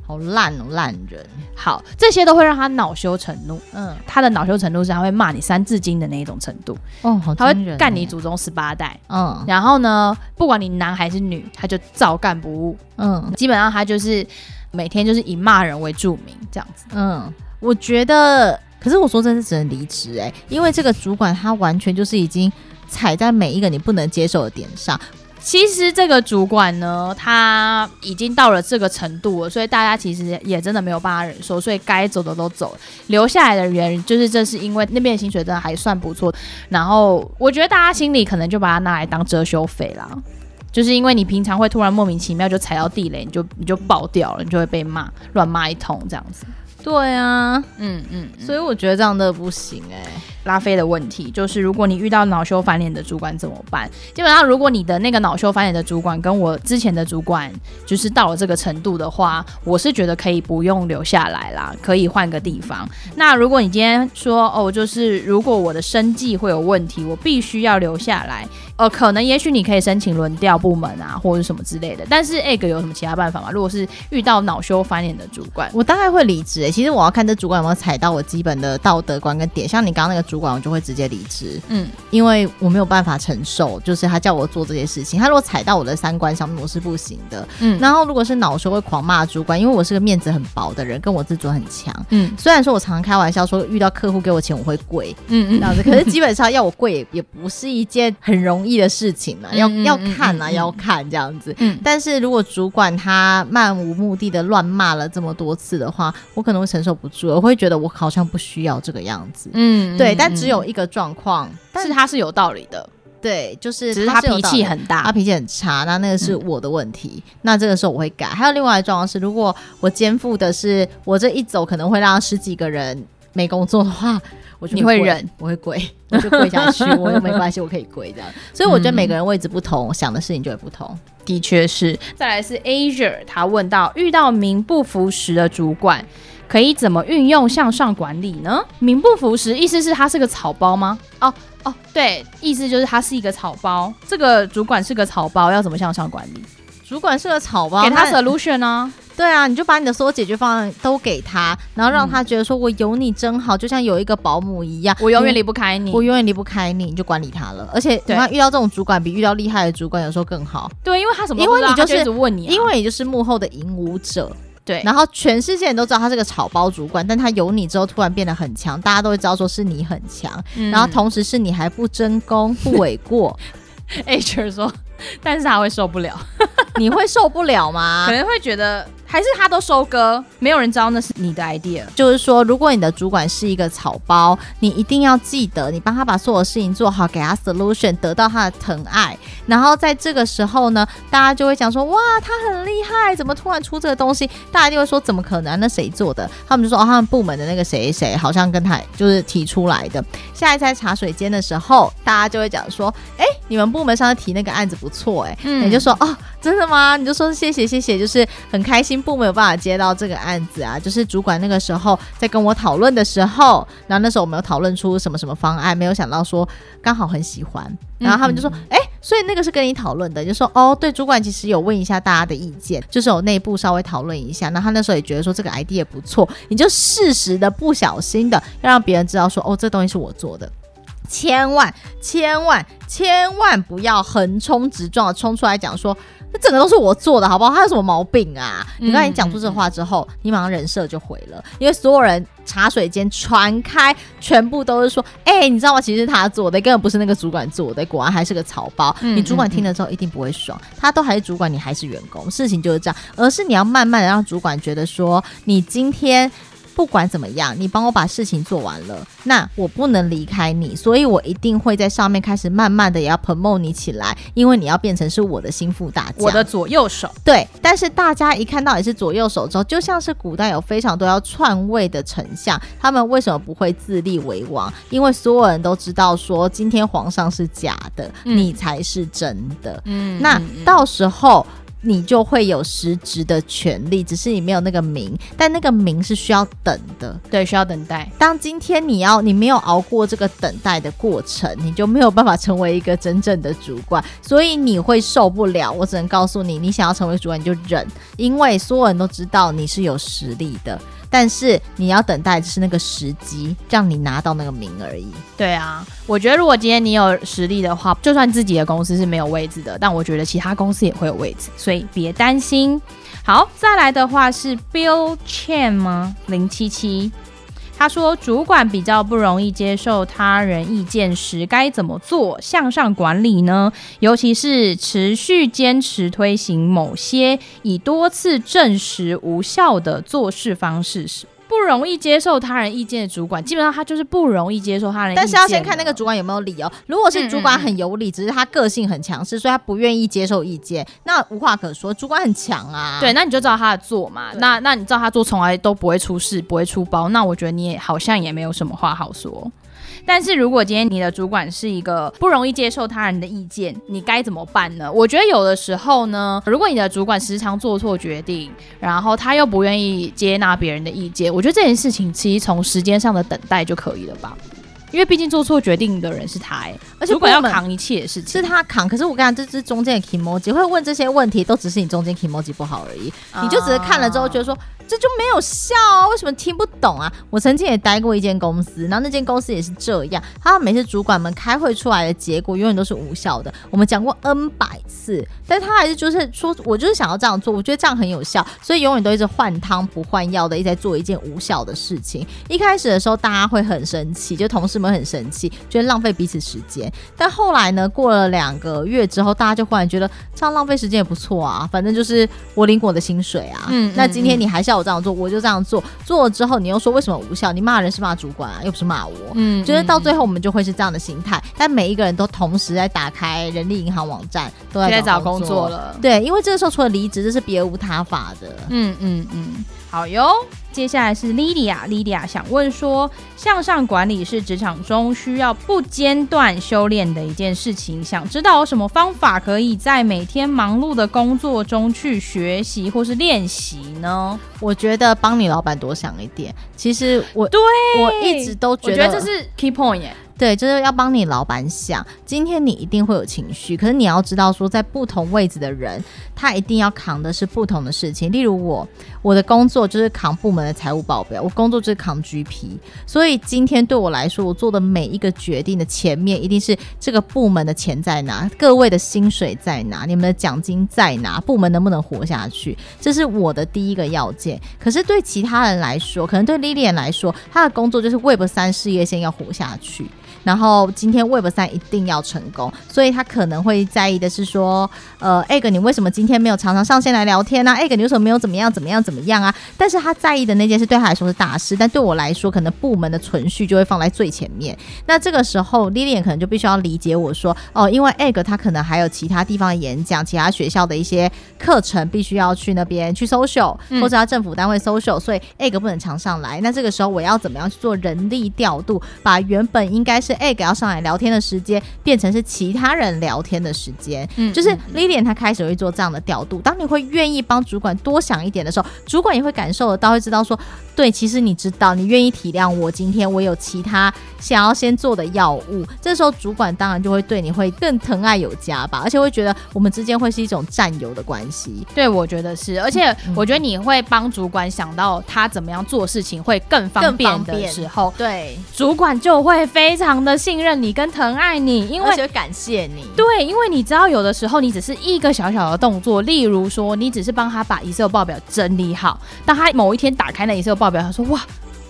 好烂哦，烂人！好，这些都会让他恼羞成怒。嗯，他的恼羞成怒是他会骂你三字经的那一种程度。哦，好，他会干你祖宗十八代。嗯，然后呢，不管你男还是女，他就照干不误。嗯，基本上他就是每天就是以骂人为著名这样子。嗯，我觉得，可是我说真的是只能离职哎，因为这个主管他完全就是已经踩在每一个你不能接受的点上。其实这个主管呢，他已经到了这个程度了，所以大家其实也真的没有办法忍受，所以该走的都走了，留下来的人就是这是因为那边薪水真的还算不错，然后我觉得大家心里可能就把它拿来当遮羞费啦，就是因为你平常会突然莫名其妙就踩到地雷，你就你就爆掉了，你就会被骂，乱骂一通这样子。对啊，嗯嗯，嗯，所以我觉得这样的不行哎、欸。拉菲的问题就是，如果你遇到恼羞翻脸的主管怎么办？基本上，如果你的那个恼羞翻脸的主管跟我之前的主管就是到了这个程度的话，我是觉得可以不用留下来啦，可以换个地方。那如果你今天说哦，就是如果我的生计会有问题，我必须要留下来，呃，可能也许你可以申请轮调部门啊，或者什么之类的。但是 egg 有什么其他办法吗？如果是遇到恼羞翻脸的主管，我大概会离职。其实我要看这主管有没有踩到我基本的道德观跟点，像你刚刚那个主管，我就会直接离职。嗯，因为我没有办法承受，就是他叫我做这些事情，他如果踩到我的三观上面，我是不行的。嗯，然后如果是恼羞会狂骂主管，因为我是个面子很薄的人，跟我自尊很强。嗯，虽然说我常常开玩笑说遇到客户给我钱我会跪，嗯嗯，这样子，可是基本上要我跪也 也不是一件很容易的事情嘛，要要看啊，要看这样子。嗯，但是如果主管他漫无目的的乱骂了这么多次的话，我可能会承受不住，我会觉得我好像不需要这个样子。嗯，对，但只有。一个状况，但是他是有道理的。对，就是只是他脾气很大，他脾气很差，那那个是我的问题。嗯、那这个时候我会改。还有另外一个状况是，如果我肩负的是我这一走可能会让十几个人没工作的话，我就会你会忍，我会跪，我就跪下去，我就没关系，我可以跪这样。所以我觉得每个人位置不同，嗯、想的事情就会不同。的确是。再来是 Asia，他问到遇到名不符实的主管。可以怎么运用向上管理呢？名不符实，意思是他是个草包吗？哦哦，对，意思就是他是一个草包。这个主管是个草包，要怎么向上管理？主管是个草包，给他 solution 呢？对啊，你就把你的所有解决方案都给他，然后让他觉得说我有你真好，嗯、就像有一个保姆一样，我永远离不开你，我永远离不开你，你就管理他了。而且你看，遇到这种主管比遇到厉害的主管有时候更好。对，因为他什么因为你就是就问你、啊，因为你就是幕后的引舞者。对，然后全世界人都知道他是个草包主管，但他有你之后突然变得很强，大家都会知道说是你很强，嗯、然后同时是你还不争功 不诿过。哎，就是说，但是他会受不了，你会受不了吗？可能会觉得。还是他都收割，没有人知道那是你的 idea。就是说，如果你的主管是一个草包，你一定要记得，你帮他把所有事情做好，给他 solution，得到他的疼爱。然后在这个时候呢，大家就会讲说，哇，他很厉害，怎么突然出这个东西？大家就会说，怎么可能？那谁做的？他们就说，哦，他们部门的那个谁谁好像跟他就是提出来的。下一次在茶水间的时候，大家就会讲说，哎，你们部门上次提那个案子不错，哎，嗯，你就说，哦，真的吗？你就说谢谢谢谢，就是很开心。部没有办法接到这个案子啊，就是主管那个时候在跟我讨论的时候，然后那时候我们有讨论出什么什么方案，没有想到说刚好很喜欢，然后他们就说，哎、嗯。嗯，所以那个是跟你讨论的，就说哦，对，主管其实有问一下大家的意见，就是有内部稍微讨论一下，那他那时候也觉得说这个 idea 不错，你就适时的不小心的要让别人知道说，哦，这东西是我做的，千万千万千万不要横冲直撞的冲出来讲说。那整个都是我做的，好不好？他有什么毛病啊？嗯、你刚才你讲出这话之后，嗯、你马上人设就毁了，因为所有人茶水间传开，全部都是说：“哎、欸，你知道吗？其实他做的根本不是那个主管做的，果然还是个草包。嗯”你主管听了之后一定不会爽，嗯、他都还是主管，你还是员工，事情就是这样。而是你要慢慢的让主管觉得说，你今天。不管怎么样，你帮我把事情做完了，那我不能离开你，所以我一定会在上面开始慢慢的也要 promote 你起来，因为你要变成是我的心腹大将，我的左右手。对，但是大家一看到你是左右手之后，就像是古代有非常多要篡位的丞相，他们为什么不会自立为王？因为所有人都知道说，今天皇上是假的，嗯、你才是真的。嗯，那到时候。你就会有实职的权利，只是你没有那个名，但那个名是需要等的，对，需要等待。当今天你要你没有熬过这个等待的过程，你就没有办法成为一个真正的主管，所以你会受不了。我只能告诉你，你想要成为主管你就忍，因为所有人都知道你是有实力的。但是你要等待的是那个时机，让你拿到那个名而已。对啊，我觉得如果今天你有实力的话，就算自己的公司是没有位置的，但我觉得其他公司也会有位置，所以别担心。好，再来的话是 Bill Chen 吗？零七七。他说：“主管比较不容易接受他人意见时，该怎么做向上管理呢？尤其是持续坚持推行某些已多次证实无效的做事方式时。”不容易接受他人意见的主管，基本上他就是不容易接受他人意见。但是要先看那个主管有没有理由。如果是主管很有理，嗯嗯嗯，只是他个性很强势，所以他不愿意接受意见，那无话可说。主管很强啊，对，那你就照他的做嘛。那那你照他做，从来都不会出事，不会出包。那我觉得你也好像也没有什么话好说。但是如果今天你的主管是一个不容易接受他人的意见，你该怎么办呢？我觉得有的时候呢，如果你的主管时常做错决定，然后他又不愿意接纳别人的意见，我觉得这件事情其实从时间上的等待就可以了吧。因为毕竟做错决定的人是他，欸，而且主管要扛一切事情，是他扛。可是我跟你讲，这是中间的 kimoji 会问这些问题，都只是你中间 kimoji 不好而已。Uh、你就只是看了之后觉得说这就没有效啊，为什么听不懂啊？我曾经也待过一间公司，然后那间公司也是这样，他每次主管们开会出来的结果永远都是无效的。我们讲过 N 百次，但他还是就是说我就是想要这样做，我觉得这样很有效，所以永远都一直换汤不换药的一直在做一件无效的事情。一开始的时候大家会很生气，就同事。们很生气，觉得浪费彼此时间。但后来呢，过了两个月之后，大家就忽然觉得这样浪费时间也不错啊。反正就是我领我的薪水啊。嗯，那今天你还是要我这样做，我就这样做。做了之后，你又说为什么无效？你骂人是骂主管啊，又不是骂我。嗯，觉得到最后我们就会是这样的心态。但每一个人都同时在打开人力银行网站，都在找工作了。对，因为这个时候除了离职，这是别无他法的。嗯嗯嗯，好哟。接下来是 Lilia，Lilia 想问说，向上管理是职场中需要不间断修炼的一件事情，想知道有什么方法可以在每天忙碌的工作中去学习或是练习呢？我觉得帮你老板多想一点。其实我对我一直都觉得，我觉得这是 key point 耶。对，就是要帮你老板想，今天你一定会有情绪，可是你要知道说，在不同位置的人，他一定要扛的是不同的事情。例如我，我的工作就是扛部门的财务报表，我工作就是扛 GP，所以今天对我来说，我做的每一个决定的前面，一定是这个部门的钱在哪，各位的薪水在哪，你们的奖金在哪，部门能不能活下去，这是我的第一个要件。可是对其他人来说，可能对 Lily 来说，他的工作就是 Web 三事业线要活下去。然后今天 Web 三一定要成功，所以他可能会在意的是说，呃，Egg 你为什么今天没有常常上线来聊天呢、啊？Egg 你为什么没有怎么样怎么样怎么样啊？但是他在意的那件事对他来说是大事，但对我来说，可能部门的存续就会放在最前面。那这个时候，Lilian 可能就必须要理解我说，哦，因为 Egg 他可能还有其他地方的演讲，其他学校的一些课程必须要去那边去 social，或者他政府单位 social，所以 Egg 不能常上来。那这个时候我要怎么样去做人力调度，把原本应该是是 Egg 要上来聊天的时间，变成是其他人聊天的时间。嗯，就是 Lilian 她开始会做这样的调度。当你会愿意帮主管多想一点的时候，主管也会感受得到，会知道说，对，其实你知道，你愿意体谅我。今天我有其他想要先做的药物，这时候主管当然就会对你会更疼爱有加吧，而且会觉得我们之间会是一种占有的关系。对，我觉得是，而且我觉得你会帮主管想到他怎么样做事情会更方便的时候，对，主管就会非常。的信任你跟疼爱你，因为感谢你。对，因为你知道有的时候你只是一个小小的动作，例如说你只是帮他把 Excel 报表整理好，当他某一天打开那 Excel 报表，他说哇，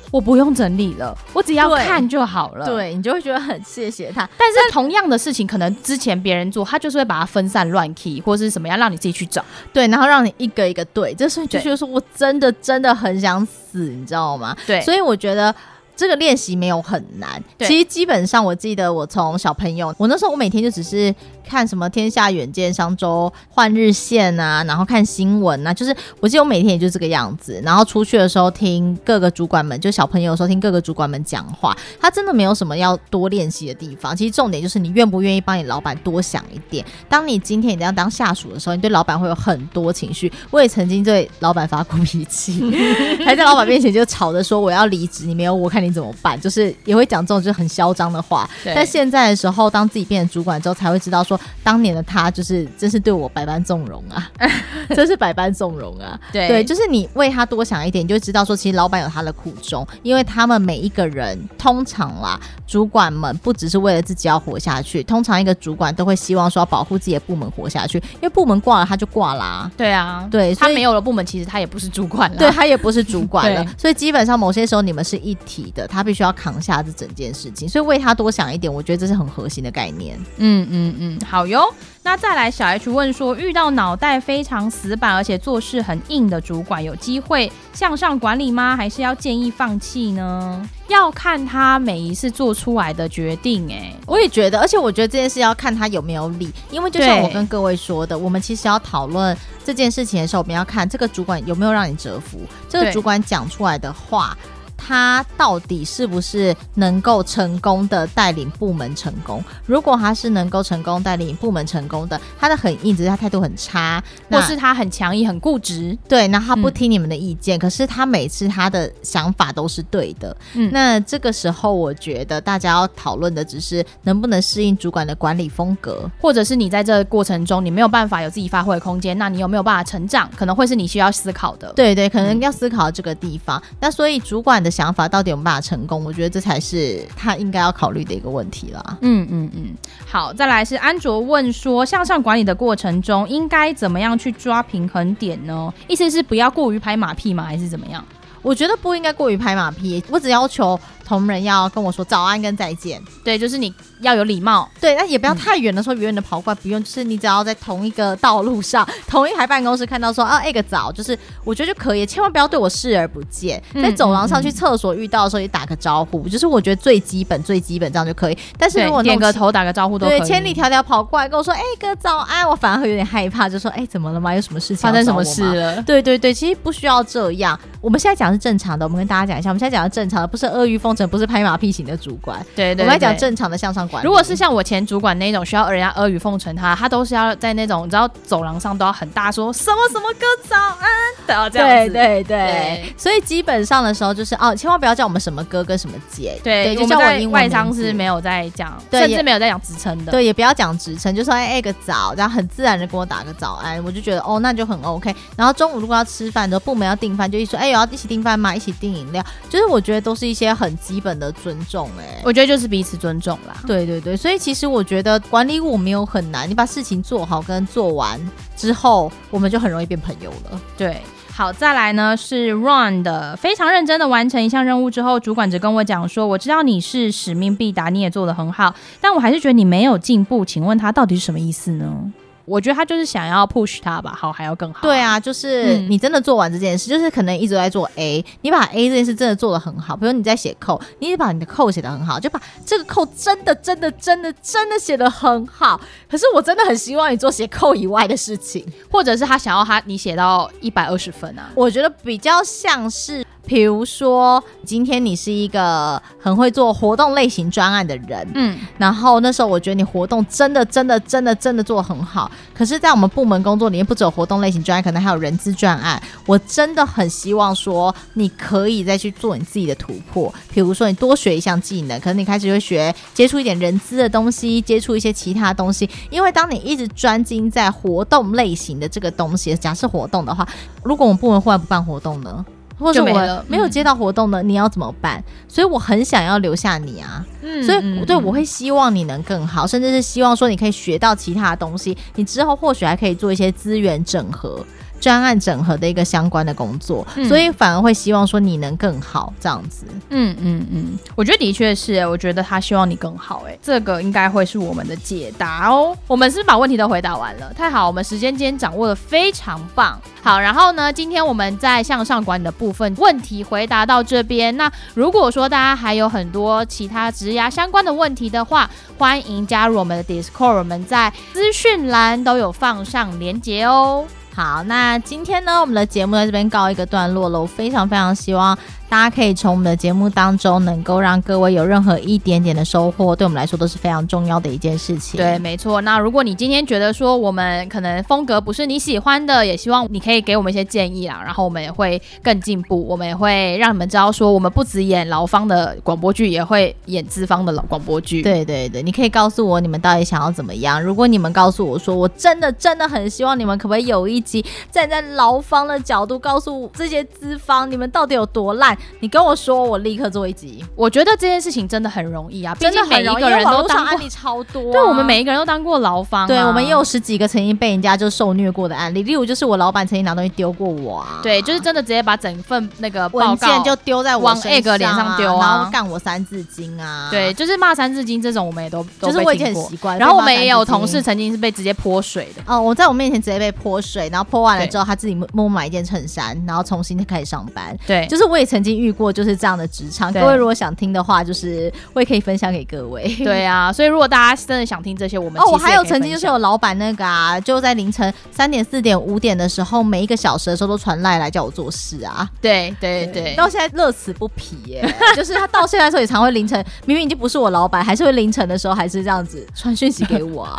我不用整理了，我只要看就好了。对，对你就会觉得很谢谢他。但是同样的事情，可能之前别人做，他就是会把它分散乱 key 或是什么样，让你自己去找。对，然后让你一个一个对，这时候就觉得说我真的真的很想死，你知道吗？对，所以我觉得。这个练习没有很难，其实基本上我记得我从小朋友，我那时候我每天就只是看什么《天下远见》、商周、换日线啊，然后看新闻啊，就是我记得我每天也就这个样子，然后出去的时候听各个主管们，就小朋友的时候听各个主管们讲话，他真的没有什么要多练习的地方。其实重点就是你愿不愿意帮你老板多想一点。当你今天你要当下属的时候，你对老板会有很多情绪。我也曾经对老板发过脾气，还在老板面前就吵着说我要离职，你没有我看你。怎么办？就是也会讲这种就是很嚣张的话。但现在的时候，当自己变成主管之后，才会知道说，当年的他就是真是对我百般纵容啊，真是百般纵容啊。对对，就是你为他多想一点，你就知道说，其实老板有他的苦衷，因为他们每一个人，通常啦，主管们不只是为了自己要活下去，通常一个主管都会希望说要保护自己的部门活下去，因为部门挂了他就挂啦啊。对啊，对，他没有了部门，其实他也不是主管了，对他也不是主管了，所以基本上某些时候你们是一体的。他必须要扛下这整件事情，所以为他多想一点，我觉得这是很核心的概念。嗯嗯嗯，好哟。那再来，小 H 问说，遇到脑袋非常死板而且做事很硬的主管，有机会向上管理吗？还是要建议放弃呢？要看他每一次做出来的决定。哎，我也觉得，而且我觉得这件事要看他有没有理，因为就像我跟各位说的，我们其实要讨论这件事情的时候，我们要看这个主管有没有让你折服，这个主管讲出来的话。他到底是不是能够成功的带领部门成功？如果他是能够成功带领部门成功的，他的很硬，只是他态度很差，或是他很强硬、很固执。对，那他不听你们的意见，嗯，可是他每次他的想法都是对的。嗯，那这个时候我觉得大家要讨论的只是能不能适应主管的管理风格，或者是你在这个过程中你没有办法有自己发挥的空间，那你有没有办法成长？可能会是你需要思考的。对对，可能要思考这个地方。嗯，那所以主管的。想法到底有没有办法成功？我觉得这才是他应该要考虑的一个问题啦。嗯嗯嗯，好，再来是安卓问说，向上管理的过程中应该怎么样去抓平衡点呢？意思是不要过于拍马屁吗？还是怎么样？我觉得不应该过于拍马屁，我只要求同仁要跟我说早安跟再见。对，就是你要有礼貌。对，那也不要太远的时候远远的跑过来，不用，就是你只要在同一个道路上、同一台办公室看到说啊，哎个早，就是我觉得就可以，千万不要对我视而不见。在走廊上去厕所遇到的时候也打个招呼，就是我觉得最基本最基本这样就可以。但是如果点个头打个招呼都可以。对，千里迢迢跑过来跟我说哎哥早安，我反而会有点害怕，就说哎怎么了吗？有什么事情发生什么事了？对对对，其实不需要这样。我们现在讲是正常的，我们跟大家讲一下，我们现在讲的正常的，不是阿谀奉承，不是拍马屁型的主管。对，对对，我们来讲正常的向上管理。如果是像我前主管那种需要人家阿谀奉承他，他都是要在那种你知道走廊上都要很大说什么什么哥早安，都要这样子。对对所以基本上的时候就是哦，千万不要叫我们什么哥跟什么姐。对，对就叫我英文。外商是没有在讲，甚至没有在讲职称的。对，也不要讲职称，就说哎哎个早，然后很自然的跟我打个早安，我就觉得哦那就很 OK。然后中午如果要吃饭的时候，部门要订饭，就一说哎有要一起订饭吗？一起订饮料，就是我觉得都是一些很基本的尊重，哎，我觉得就是彼此尊重啦。对对对，所以其实我觉得管理我没有很难，你把事情做好跟做完之后，我们就很容易变朋友了。对，好，再来呢是 Run 的，非常认真的完成一项任务之后，主管只跟我讲说，我知道你是使命必达，你也做得很好，但我还是觉得你没有进步，请问他到底是什么意思呢？我觉得他就是想要 push 他吧，好还要更好。对啊，就是你真的做完这件事，嗯、就是可能一直在做 A，你把 A 这件事真的做得很好。比如你在写 code，你一直把你的 code 写得很好，就把这个 code 真的真的真的真的写得很好。可是我真的很希望你做写 code 以外的事情，或者是他想要他你写到一百二十分啊。我觉得比较像是。比如说，今天你是一个很会做活动类型专案的人，嗯，然后那时候我觉得你活动真的、真的、真的、真的做得很好。可是，在我们部门工作里面，不只有活动类型专案，可能还有人资专案。我真的很希望说，你可以再去做你自己的突破。比如说，你多学一项技能，可能你开始会学接触一点人资的东西，接触一些其他东西。因为当你一直专精在活动类型的这个东西，假设活动的话，如果我们部门忽然不办活动呢？或者我没有接到活动呢，你要怎么办？所以我很想要留下你啊，嗯，所以对我会希望你能更好，甚至是希望说你可以学到其他的东西，你之后或许还可以做一些资源整合。专案整合的一个相关的工作，嗯，所以反而会希望说你能更好这样子。嗯嗯嗯，我觉得的确是，我觉得他希望你更好。哎，这个应该会是我们的解答哦。我们是把问题都回答完了？太好，我们时间今天掌握的非常棒。好，然后呢，今天我们在向上管理的部分问题回答到这边。那如果说大家还有很多其他职涯相关的问题的话，欢迎加入我们的 Discord，我们在资讯栏都有放上连结哦。好，那今天呢，我们的节目在这边告一个段落了。我非常非常希望。大家可以从我们的节目当中，能够让各位有任何一点点的收获，对我们来说都是非常重要的一件事情。对，没错。那如果你今天觉得说我们可能风格不是你喜欢的，也希望你可以给我们一些建议啦，然后我们也会更进步。我们也会让你们知道说，我们不止演劳方的广播剧，也会演资方的老广播剧。对对对，你可以告诉我你们到底想要怎么样。如果你们告诉我说，我真的真的很希望你们可不可以有一集站在劳方的角度，告诉这些资方你们到底有多烂。你跟我说，我立刻做一集。我觉得这件事情真的很容易啊，真的每一个人都当案例超多。对，我们每一个人都当过牢房，对，我们也有十几个曾经被人家就受虐过的案例。例如，就是我老板曾经拿东西丢过我啊，对，就是真的直接把整份那个文件就丢在我身上，脸上丢啊，然后干我三字经啊，对，就是骂三字经这种，我们也都就是我已经很习惯。然后我们也有同事曾经是被直接泼水的，哦，我在我面前直接被泼水，然后泼完了之后，他自己默默买一件衬衫，然后重新开始上班。对，就是我也曾经遇过，就是这样的职场。各位如果想听的话，就是我也可以分享给各位。对啊，所以如果大家真的想听这些，我们哦，我还有曾经就是有老板那个啊，就在凌晨三点、四点、五点的时候，每一个小时的时候都传赖来叫我做事啊。对对对，对，到现在乐此不疲耶。就是他到现在的时候也常会凌晨，明明已经不是我老板，还是会凌晨的时候还是这样子传讯息给我啊。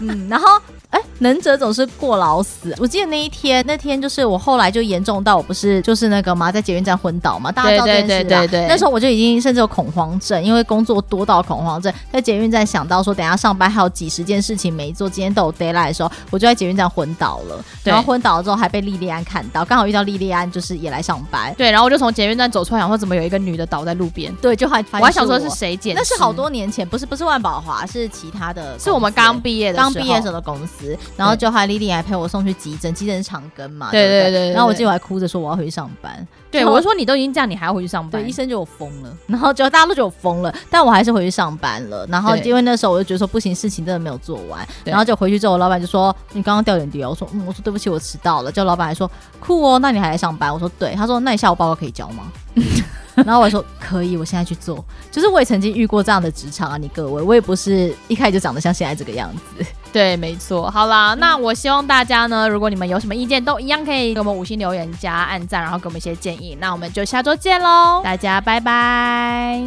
嗯，然后。哎，能者总是过劳死。我记得那一天，那天就是我后来就严重到我不是就是那个嘛，在捷运站昏倒嘛，大家知道这件事啊。对对对对对。那时候我就已经甚至有恐慌症，因为工作多到恐慌症，在捷运站想到说等下上班还有几十件事情没做，今天都有 deadline 的时候，我就在捷运站昏倒了。然后昏倒了之后还被莉莉安看到，刚好遇到莉莉安就是也来上班。对，然后我就从捷运站走出来，想说怎么有一个女的倒在路边？对，就还我还想说是谁捡？那是好多年前，不是不是万宝华，是其他的，是我们刚毕业的刚毕业时候的公司，然后就。还丽丽还陪我送去急诊，急诊是长庚嘛？对对对，然后我记得我还哭着说我要回去上班。对，我就说你都已经这样你还要回去上班？对，医生就我疯了，然后就大家都觉得我疯了，但我还是回去上班了。然后因为那时候我就觉得说不行，事情真的没有做完，然后就回去之后，我老板就说你刚刚掉点滴哦。我说嗯，我说对不起，我迟到了。就老板还说酷哦，那你还来上班？我说对。他说那你下午报告可以交吗？然后我说可以，我现在去做。就是我也曾经遇过这样的职场啊，你各位，我也不是一开始就长得像现在这个样子。对，没错。好啦，那我希望大家呢，如果你们有什么意见，都一样可以给我们五星留言加按赞，然后给我们一些建议。那我们就下周见喽，大家拜拜。